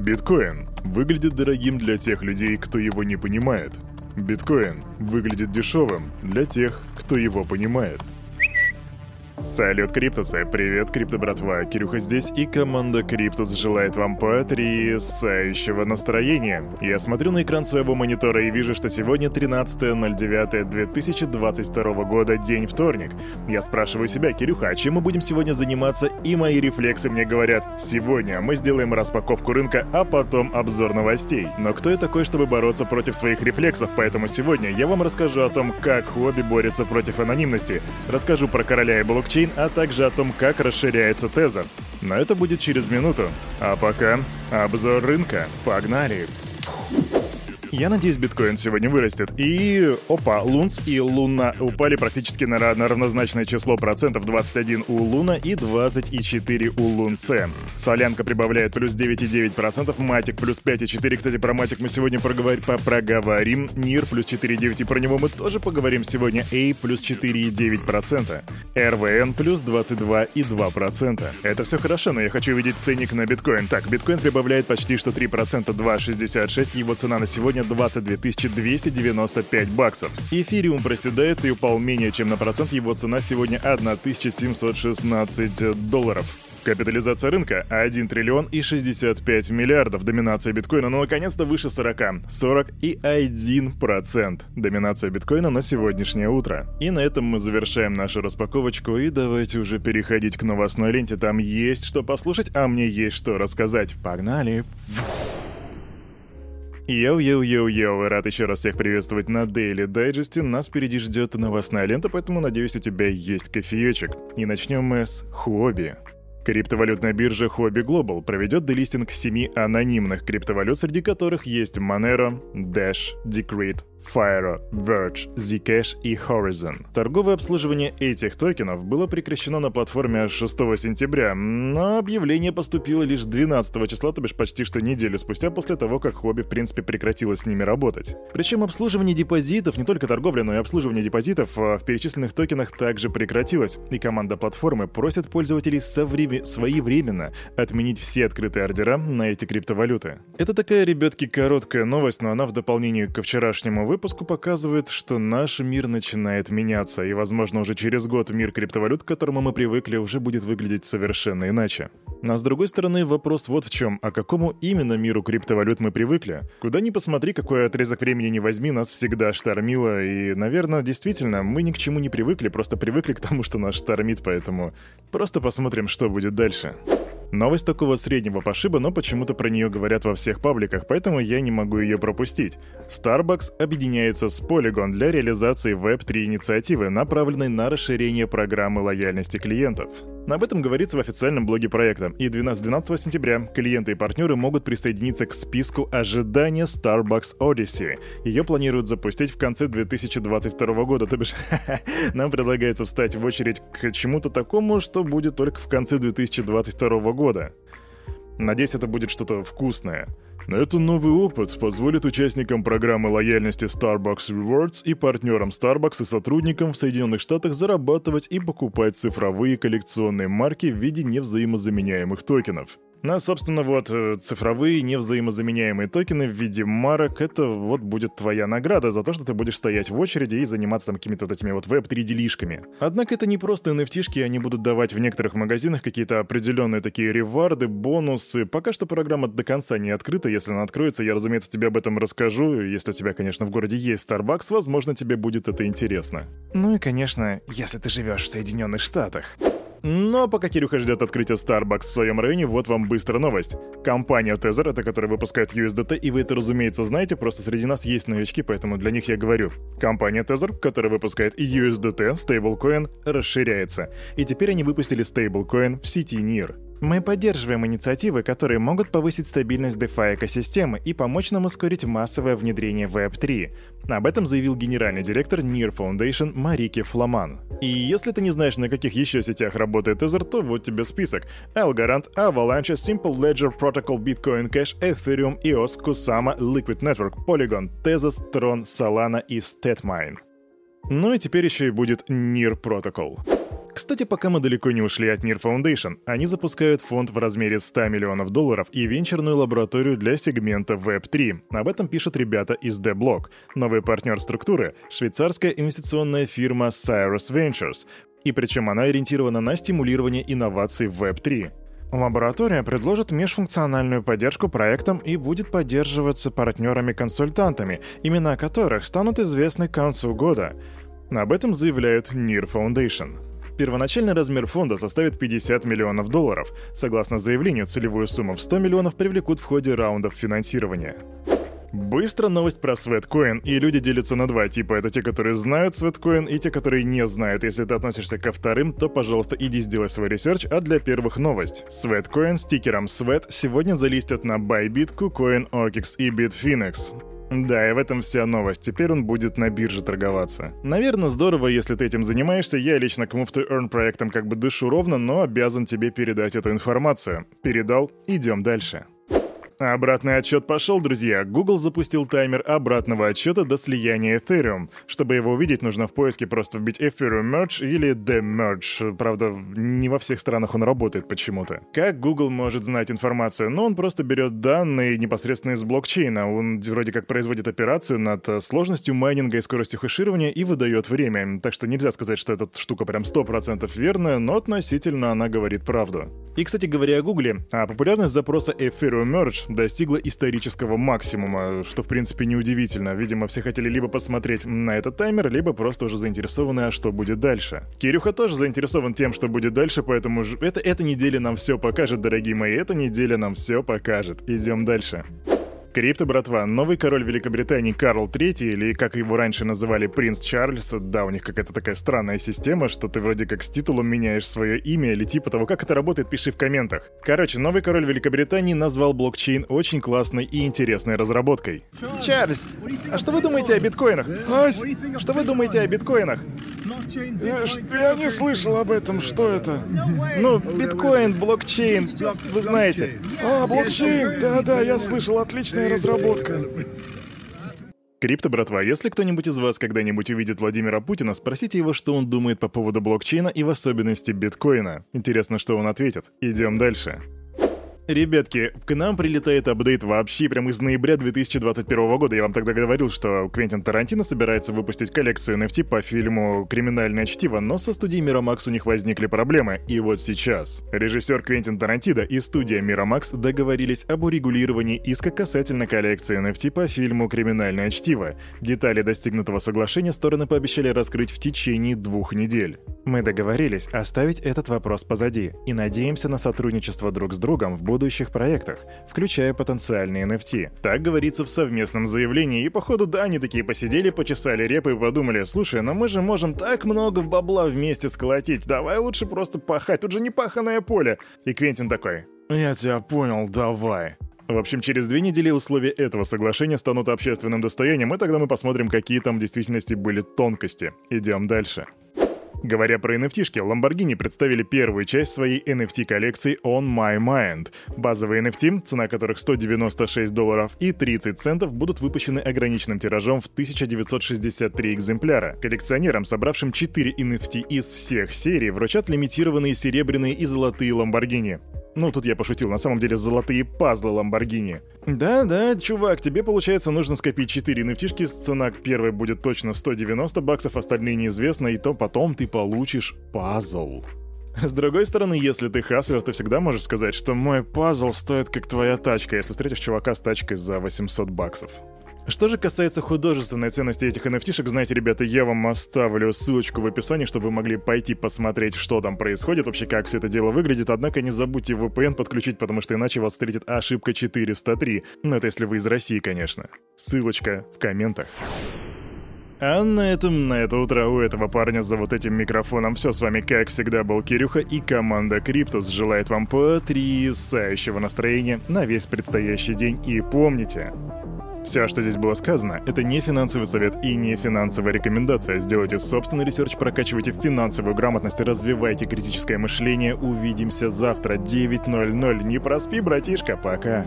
Биткоин выглядит дорогим для тех людей, кто его не понимает. Биткоин выглядит дешевым для тех, кто его понимает. Салют, Криптусы! Привет, Крипто братва! Кирюха здесь, и команда Криптус желает вам потрясающего настроения. Я смотрю на экран своего монитора и вижу, что сегодня 13.09.2022 года, день вторник. Я спрашиваю себя, Кирюха, а чем мы будем сегодня заниматься? И мои рефлексы мне говорят, сегодня мы сделаем распаковку рынка, а потом обзор новостей. Но кто я такой, чтобы бороться против своих рефлексов? Поэтому сегодня я вам расскажу о том, как хобби борется против анонимности. Расскажу про короля и блокчейн, блокчейн, а также о том, как расширяется Тезер. Но это будет через минуту. А пока обзор рынка. Погнали! Я надеюсь, биткоин сегодня вырастет. И, опа, Лунс и Луна упали практически на, на равнозначное число процентов. 21 у Луна и 24 у Лунце. Солянка прибавляет плюс 9,9%, Матик плюс 5,4%. Кстати, про Матик мы сегодня проговор... проговорим. Нир плюс 4,9%, и про него мы тоже поговорим сегодня. A плюс 4,9%. РВН плюс 22,2%. Это все хорошо, но я хочу видеть ценник на биткоин. Так, биткоин прибавляет почти что 3%, 2,66. Его цена на сегодня сегодня 22 295 баксов. Эфириум проседает и упал менее чем на процент, его цена сегодня 1716 долларов. Капитализация рынка 1 триллион и 65 миллиардов. Доминация биткоина, ну, наконец-то выше 40. 40 и 1 процент. Доминация биткоина на сегодняшнее утро. И на этом мы завершаем нашу распаковочку. И давайте уже переходить к новостной ленте. Там есть что послушать, а мне есть что рассказать. Погнали! Фух. Йоу-йоу-йоу-йоу, рад еще раз всех приветствовать на Daily Digest. Нас впереди ждет новостная лента, поэтому надеюсь, у тебя есть кофеечек. И начнем мы с Huobi. Криптовалютная биржа Huobi Global проведет делистинг семи анонимных криптовалют, среди которых есть Monero, Dash, Decred, Firo, Verge, Zcash и Horizen. Торговое обслуживание этих токенов было прекращено на платформе 6 сентября, но объявление поступило лишь 12 числа, то бишь почти что неделю спустя после того, как Huobi в принципе прекратило с ними работать. Причем обслуживание депозитов, не только торговля, но и обслуживание депозитов а, в перечисленных токенах также прекратилось, и команда платформы просит пользователей современ... своевременно отменить все открытые ордера на эти криптовалюты. Это такая, ребятки, короткая новость, но она в дополнение ко вчерашнему выпуску показывает, что наш мир начинает меняться, и, возможно, уже через год мир криптовалют, к которому мы привыкли, уже будет выглядеть совершенно иначе. Но с другой стороны, вопрос вот в чем, а какому именно миру криптовалют мы привыкли? Куда ни посмотри, какой отрезок времени не возьми, нас всегда штормило, и, наверное, действительно, мы ни к чему не привыкли, просто привыкли к тому, что нас штормит, поэтому просто посмотрим, что будет дальше. Новость такого среднего пошиба, но почему-то про нее говорят во всех пабликах, поэтому я не могу ее пропустить. Starbucks объединяется с Polygon для реализации Web3 инициативы, направленной на расширение программы лояльности клиентов. Об этом говорится в официальном блоге проекта. И 12, 12 сентября клиенты и партнеры могут присоединиться к списку ожидания Starbucks Odyssey. Ее планируют запустить в конце 2022 года, то бишь нам предлагается встать в очередь к чему-то такому, что будет только в конце 2022 года. Надеюсь, это будет что-то вкусное. Это новый опыт позволит участникам программы лояльности Starbucks Rewards и партнерам Starbucks и сотрудникам в Соединенных Штатах зарабатывать и покупать цифровые коллекционные марки в виде невзаимозаменяемых токенов. Ну, собственно, вот э, цифровые невзаимозаменяемые токены в виде марок — это вот будет твоя награда за то, что ты будешь стоять в очереди и заниматься там какими-то вот этими вот веб-3 делишками. Однако это не просто NFT-шки, они будут давать в некоторых магазинах какие-то определенные такие реварды, бонусы. Пока что программа до конца не открыта, если она откроется, я, разумеется, тебе об этом расскажу. Если у тебя, конечно, в городе есть Starbucks, возможно, тебе будет это интересно. Ну и, конечно, если ты живешь в Соединенных Штатах. Но пока Кирюха ждет открытия Starbucks в своем районе, вот вам быстрая новость. Компания Tether, это которая выпускает USDT, и вы это, разумеется, знаете, просто среди нас есть новички, поэтому для них я говорю. Компания Tether, которая выпускает USDT, стейблкоин, расширяется. И теперь они выпустили стейблкоин в сети NIR. Мы поддерживаем инициативы, которые могут повысить стабильность DeFi экосистемы и помочь нам ускорить массовое внедрение Web3. Об этом заявил генеральный директор Near Foundation Марики Фламан. И если ты не знаешь, на каких еще сетях работает Ether, то вот тебе список. Algorand, Avalanche, Simple Ledger, Protocol, Bitcoin Cash, Ethereum, EOS, Kusama, Liquid Network, Polygon, Tezos, Tron, Solana и Statmine. Ну и теперь еще и будет Near Protocol. Кстати, пока мы далеко не ушли от NIR Foundation, они запускают фонд в размере 100 миллионов долларов и венчурную лабораторию для сегмента Web3. Об этом пишут ребята из The Block. Новый партнер структуры — швейцарская инвестиционная фирма Cyrus Ventures. И причем она ориентирована на стимулирование инноваций в Web3. Лаборатория предложит межфункциональную поддержку проектам и будет поддерживаться партнерами-консультантами, имена которых станут известны к концу года. Об этом заявляет NEAR Foundation. Первоначальный размер фонда составит 50 миллионов долларов. Согласно заявлению, целевую сумму в 100 миллионов привлекут в ходе раундов финансирования. Быстро новость про Sweatcoin, и люди делятся на два типа. Это те, которые знают Sweatcoin, и те, которые не знают. Если ты относишься ко вторым, то, пожалуйста, иди сделай свой research, а для первых новость. Sweatcoin с тикером Sweat сегодня залистят на Bybit, KuCoin, OKX и Bitfinex. Да, и в этом вся новость. Теперь он будет на бирже торговаться. Наверное, здорово, если ты этим занимаешься. Я лично к Move to Earn проектам как бы дышу ровно, но обязан тебе передать эту информацию. Передал, идем дальше. Обратный отчет пошел, друзья. Google запустил таймер обратного отчета до слияния Ethereum. Чтобы его увидеть, нужно в поиске просто вбить Ethereum Merge или The Merge. Правда, не во всех странах он работает почему-то. Как Google может знать информацию? Ну, он просто берет данные непосредственно из блокчейна. Он вроде как производит операцию над э, сложностью майнинга и скоростью хэширования и выдает время. Так что нельзя сказать, что эта штука прям 100% верная, но относительно она говорит правду. И, кстати говоря о Google, а популярность запроса Ethereum Merge достигла исторического максимума, что в принципе неудивительно. Видимо, все хотели либо посмотреть на этот таймер, либо просто уже заинтересованы, а что будет дальше. Кирюха тоже заинтересован тем, что будет дальше, поэтому же это, эта неделя нам все покажет, дорогие мои, эта неделя нам все покажет. Идем дальше. Крипто, братва, новый король Великобритании Карл III, или как его раньше называли принц Чарльз, да, у них какая-то такая странная система, что ты вроде как с титулом меняешь свое имя или типа того, как это работает, пиши в комментах. Короче, новый король Великобритании назвал блокчейн очень классной и интересной разработкой. Чарльз, а что вы думаете о биткоинах? Ась, что вы думаете о биткоинах? Я, не слышал об этом, что это? Ну, биткоин, блокчейн, вы знаете. А, блокчейн, да-да, я слышал, отличная разработка. Крипто, братва, если кто-нибудь из вас когда-нибудь увидит Владимира Путина, спросите его, что он думает по поводу блокчейна и в особенности биткоина. Интересно, что он ответит. Идем дальше. Ребятки, к нам прилетает апдейт вообще прям из ноября 2021 года. Я вам тогда говорил, что Квентин Тарантино собирается выпустить коллекцию NFT по фильму «Криминальное чтиво», но со студией Miramax у них возникли проблемы. И вот сейчас. Режиссер Квентин Тарантино и студия Miramax договорились об урегулировании иска касательно коллекции NFT по фильму «Криминальное чтиво». Детали достигнутого соглашения стороны пообещали раскрыть в течение двух недель. Мы договорились оставить этот вопрос позади и надеемся на сотрудничество друг с другом в будущих проектах, включая потенциальные NFT. Так говорится в совместном заявлении, и походу да, они такие посидели, почесали репы и подумали, слушай, но ну мы же можем так много бабла вместе сколотить, давай лучше просто пахать, тут же не паханое поле. И Квентин такой, я тебя понял, давай. В общем, через две недели условия этого соглашения станут общественным достоянием, и тогда мы посмотрим, какие там в действительности были тонкости. Идем дальше. Говоря про NFT-шки, Lamborghini представили первую часть своей NFT-коллекции On My Mind. Базовые NFT, цена которых 196 долларов и 30 центов, будут выпущены ограниченным тиражом в 1963 экземпляра. Коллекционерам, собравшим 4 NFT из всех серий, вручат лимитированные серебряные и золотые Lamborghini. Ну, тут я пошутил, на самом деле золотые пазлы Ламборгини. Да-да, чувак, тебе, получается, нужно скопить 4 nft цена первой будет точно 190 баксов, остальные неизвестно, и то потом ты получишь пазл. С другой стороны, если ты хаслер, ты всегда можешь сказать, что мой пазл стоит как твоя тачка, если встретишь чувака с тачкой за 800 баксов. Что же касается художественной ценности этих nft знаете, ребята, я вам оставлю ссылочку в описании, чтобы вы могли пойти посмотреть, что там происходит, вообще как все это дело выглядит. Однако не забудьте VPN подключить, потому что иначе вас встретит ошибка 403. Ну это если вы из России, конечно. Ссылочка в комментах. А на этом, на это утро у этого парня за вот этим микрофоном все с вами, как всегда, был Кирюха и команда Криптус желает вам потрясающего настроения на весь предстоящий день. И помните, все, что здесь было сказано, это не финансовый совет и не финансовая рекомендация. Сделайте собственный research, прокачивайте финансовую грамотность, развивайте критическое мышление. Увидимся завтра 9.00. Не проспи, братишка, пока.